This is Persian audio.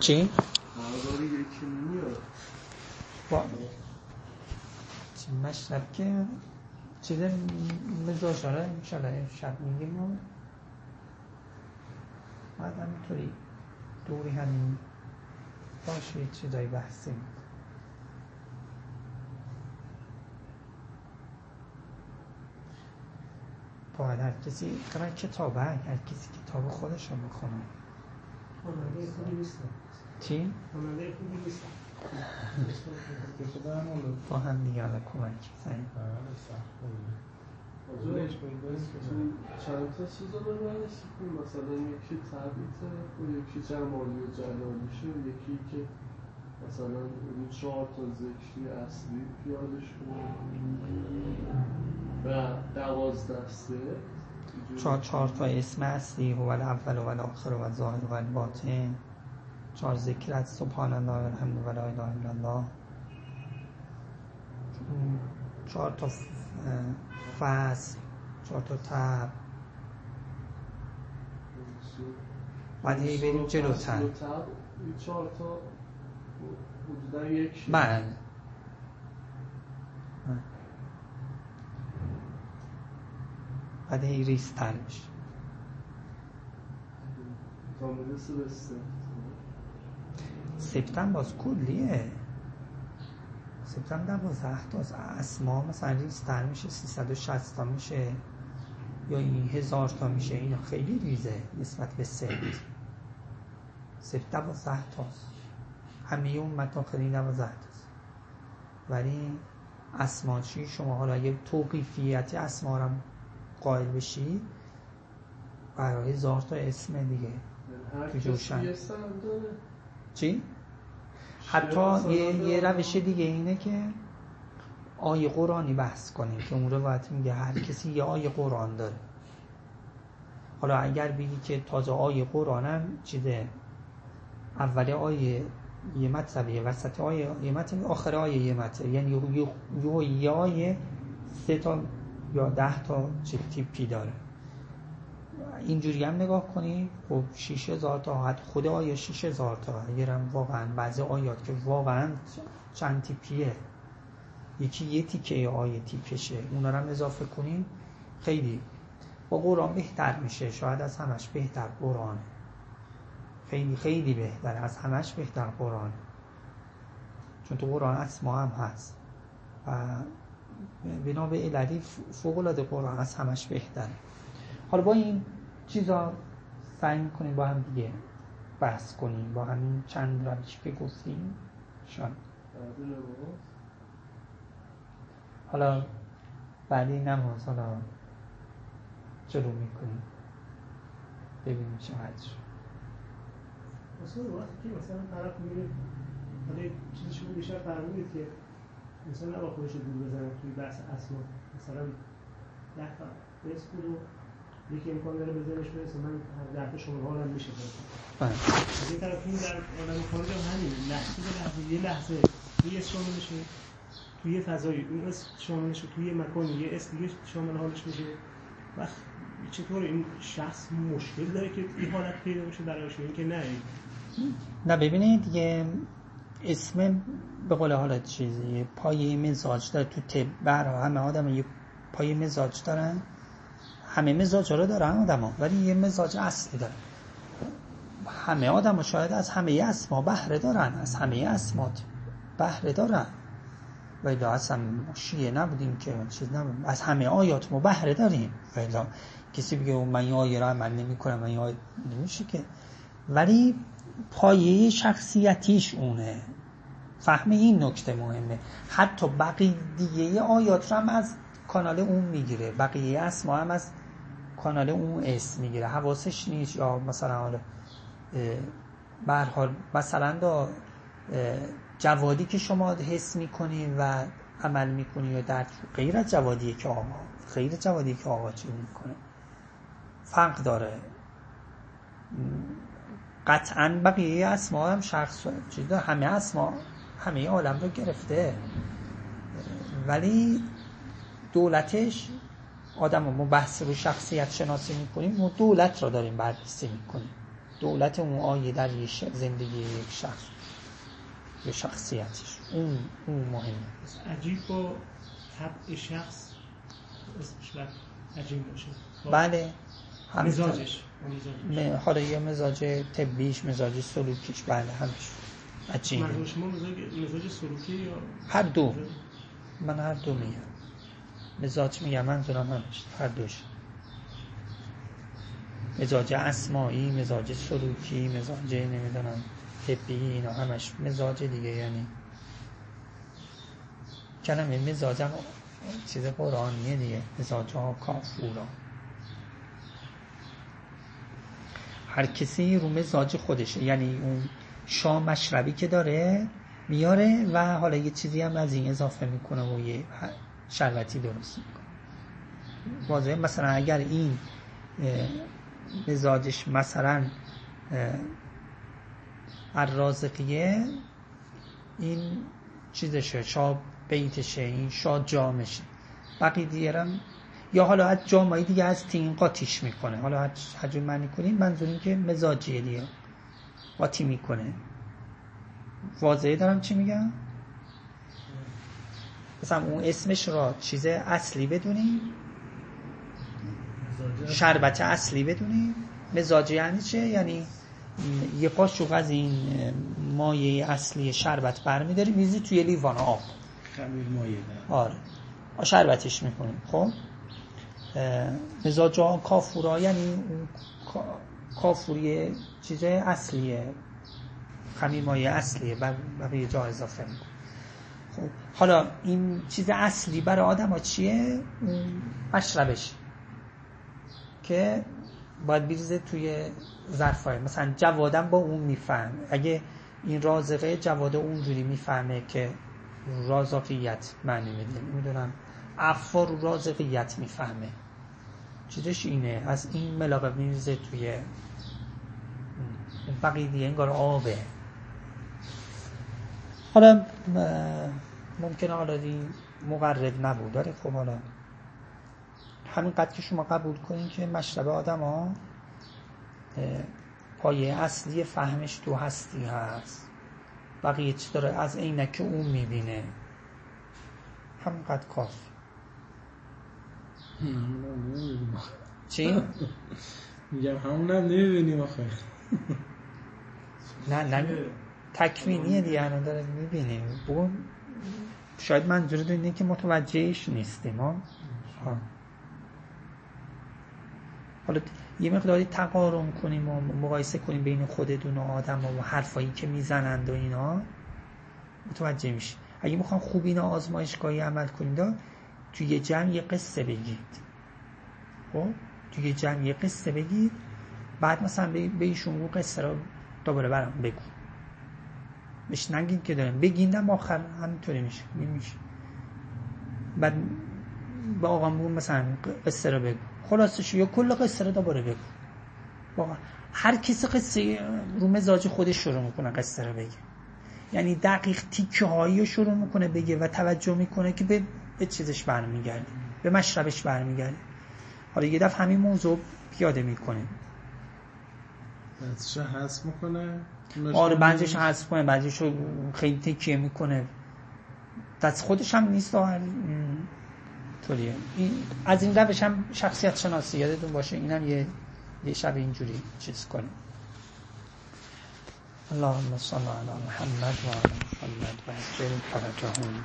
چی؟ با چی مشرب که چیز مزاجاره انشالله شب میگیم و بعد همینطوری دوری همین باشه چیزایی بحثیم. باید هر کسی قرار کتابه هر کسی کتاب خودش رو بخونه چی؟ با هم دیگه حالا کمک بزنیم چند تا چیز رو بررسی کن مثلا یکی تبیته و یکی جمالی و جلالیشه یکی که مثلا اون چهار تا ذکری اصلی پیادش کنه و دوازدسته چهار چهار تا اسم اصلی هو الاول و الاخر و الظاهر و الباطن چهار ذکر از سبحان الله و الحمد و لا اله الا الله. چهار تا فصل چهار تا تب بعد هی بریم جلوتر. چهار تا حدودا یک بله. بعد هی ریستر میشه. سپتن باز کلیه. سپتن دوازده تا اسما مثلا ریستر میشه 360 تا میشه یا این هزار تا میشه این خیلی ریزه نسبت به سپت سپت دوازده تاست. همه اون متاخرین دوازده تاست. ولی اسما چی؟ شما حالا اگه توقیفیت اسما رو قائل بشی برای هزار تا اسم دیگه هر جوشن. چی؟ حتی یه, یه. روش دیگه اینه که آیه قرآنی بحث کنیم که اون روایت میگه هر کسی یه آیه قرآن داره حالا اگر بگی که تازه آیه قرآنم چیزه اول آیه یه مطلبه وسط آیه یه مطلبه آخر آیه یه مطلبه یعنی یه- یه یه آیه سه تا یا ده تا چه تیپی داره. اینجوری هم نگاه کنی. خب 6000 تا. حد خود آیه 6000 تا؟ اگرم واقعا بعضی آیات که واقعا چند تیپیه. یکی یه تیکه آیه تیپشه. اونا رو هم اضافه کنیم. خیلی. با قرآن بهتر میشه. شاید از همش بهتر قرآن خیلی خیلی بهتر. از همش بهتر قرآن چون تو قرآن اسما هم هست. و بنا به عللی فوق العاده قرآن از همش بهتره حالا با این چیزا سعی می‌کنیم با هم دیگه بحث کنیم با همین چند روش که گفتیم شان حالا بعد این نماز حالا جلو می‌کنیم. ببینیم چقدر شد. مثلا وقتی که مثلا طرف میره حالا چیزی شما بیشتر فرمودید که مثلا نباید خودش دور بزنه توی بحث اسما. مثلا ده تا اسم رو یکی امکان داره به ذهنش برسه من هر ده تا شما حالم میشه. بله. از این طرف این در عالم خارج هم همین لحظه به لحظه یه لحظه توی اسم شامل میشه توی یه فضایی اون اسم شامل میشه توی یه مکانی یه اسم دیگه شامل حالش میشه. و چطور این شخص مشکل داره که این حالت پیدا بشه براش این که نه. نه ببینید دیگه اسم به قول حالا چیزی پایه مزاج داره تو برا همه آدم یه پایه مزاج دارن. همه مزاج رو دارن آدم ها ولی یه مزاج اصلی دارن. همه آدم شاید از همه اسما بهره دارن از همه اسمات بهره دارن. ولی اصلا شیعه نبودیم که چیز نبودیم. از همه آیات ما بهره داریم. ولی کسی بگه من این آیه رو عمل نمی کنم من آیه نمیشه که. ولی پایه شخصیتیش اونه. فهم این نکته مهمه. حتی بقیه آیات رو هم از کانال اون می‌گیره. بقیه اسما هم از کانال اون اسم می‌گیره. حواسش نیست. یا مثلا حالا به هر حال مثلا دا جوادی که شما حس می‌کنی و عمل می‌کنی یا درک غیر از جوادیه که آقا غیر از جوادیه که آقا چی می‌کنه. فرق داره. قطعا بقیه اسما هم شخص. همه اسما همه عالم رو گرفته. ولی دولتش آدم ما بحث رو شخصیت شناسی می‌کنیم ما دولت را داریم بررسی می‌کنیم. دولت اون آیه در زندگی یک شخص به شخصیتش. اون اون مهمه عجیب با طبع شخص اسمش عجیب باشه بله. مزاجش. حالا یه مزاج طبیش مزاج سلوکیش. بله همش عجیب. شما مزاج سلوکی یا هر دو. من هر دو میگم. مزاج میگم من دارم همش هر دوش. مزاج اسمایی مزاج سلوکی مزاج نمی‌دونم طبی اینا همش. مزاج دیگه یعنی. کلمه مزاجم چیز قرآنیه دیگه. مزاج ها کافورا. هر کسی رو مزاج خودشه. یعنی اون شام مشربی که داره میاره و حالا یه چیزی هم از این اضافه می‌کنه و یه شربتی درست می‌کنه. واضحه؟ مثلا اگر این مزاجش مثلا الرازقیه این چیزشه شا بیتشه این شا جامشه. بقیه دیگرم یا حالا از جامعه دیگه از تین قاطیش می‌کنه. حالا حجم معنی کنیم منظور این که مزاجیه دیگه. قاطی می‌کنه. واضحه دارم چی میگم؟ مثلا اون اسمش را چیز اصلی بدونیم شربت اصلی بدونیم مزاج یعنی چه؟ یعنی یه قاشق از این مایه اصلی شربت برمیداری میزی توی لیوان آب. خمیر مایه آره. شربتش می‌کنیم خب؟ مزاج کافورا یعنی کافوری چیز اصلیه خمیر مایه اصلیه بقیه جا اضافه میکن خب حالا این چیز اصلی برای آدم ها چیه مشربش که باید بریزه توی ظرفای مثلا جوادم با اون میفهم اگه این رازقه جواده اونجوری می‌فهمه که رازقیت معنی میده. می‌دونم افار رو رازقیت می‌فهمه. چیزش اینه. از این ملاقه میریزه توی بقیه دیگه انگار آبه. حالا ممکنه حالا مقرب نبود داره خب حالا همینقدر که شما قبول کنین که مشرب آدم ها پایه اصلی فهمش تو هستی هست. بقیه چی داره از عینک اون می‌بینه. همینقدر کاف چی؟ میگم همون هم نمی‌بینیم آخه نه نه تکوینیه دیگه الان داره می‌بینیم بگو شاید منظور اینه که متوجهش نیستیم ها حالا یه مقداری تقارن کنیم و مقایسه کنیم بین خودتون و آدم و حرفایی که می‌زنند و اینا. متوجه میشه اگه می‌خوام خوب اینا آزمایشگاهی عمل کنید توی یه جمع یه قصه بگید. خب؟ توی جمع یه قصه بگید. بعد مثلا به ایشون اون قصه رو دوباره برام بگو. بهش نگید که دارم. بگیندم آخر همینطوری میشه. میشه. بعد با آقا مثلا قصه رو بگو. خلاصش یا کل قصه رو دوباره بگو. واقعا هر کسی قصه رو مزاج خودش شروع می‌کنه قصه رو بگه. یعنی دقیق تیکه هایی رو شروع می‌کنه بگه و توجه می‌کنه که به, به چیزش برمیگرده. به مشربش برمیگرده. حالا یه دفعه همین موضوع پیاده می‌کنه بعضیش حذف می‌کنه؟ آره بعضیش حذف کنه بعضیش رو خیلی تکیه می‌کنه. دست خودش هم نیست طوریه. از این روش هم شخصیت شناسی یادتون باشه اینم یه یه شب اینجوری چیز کنیم. اللهم صل علی محمد و محمد و عجل فرجهم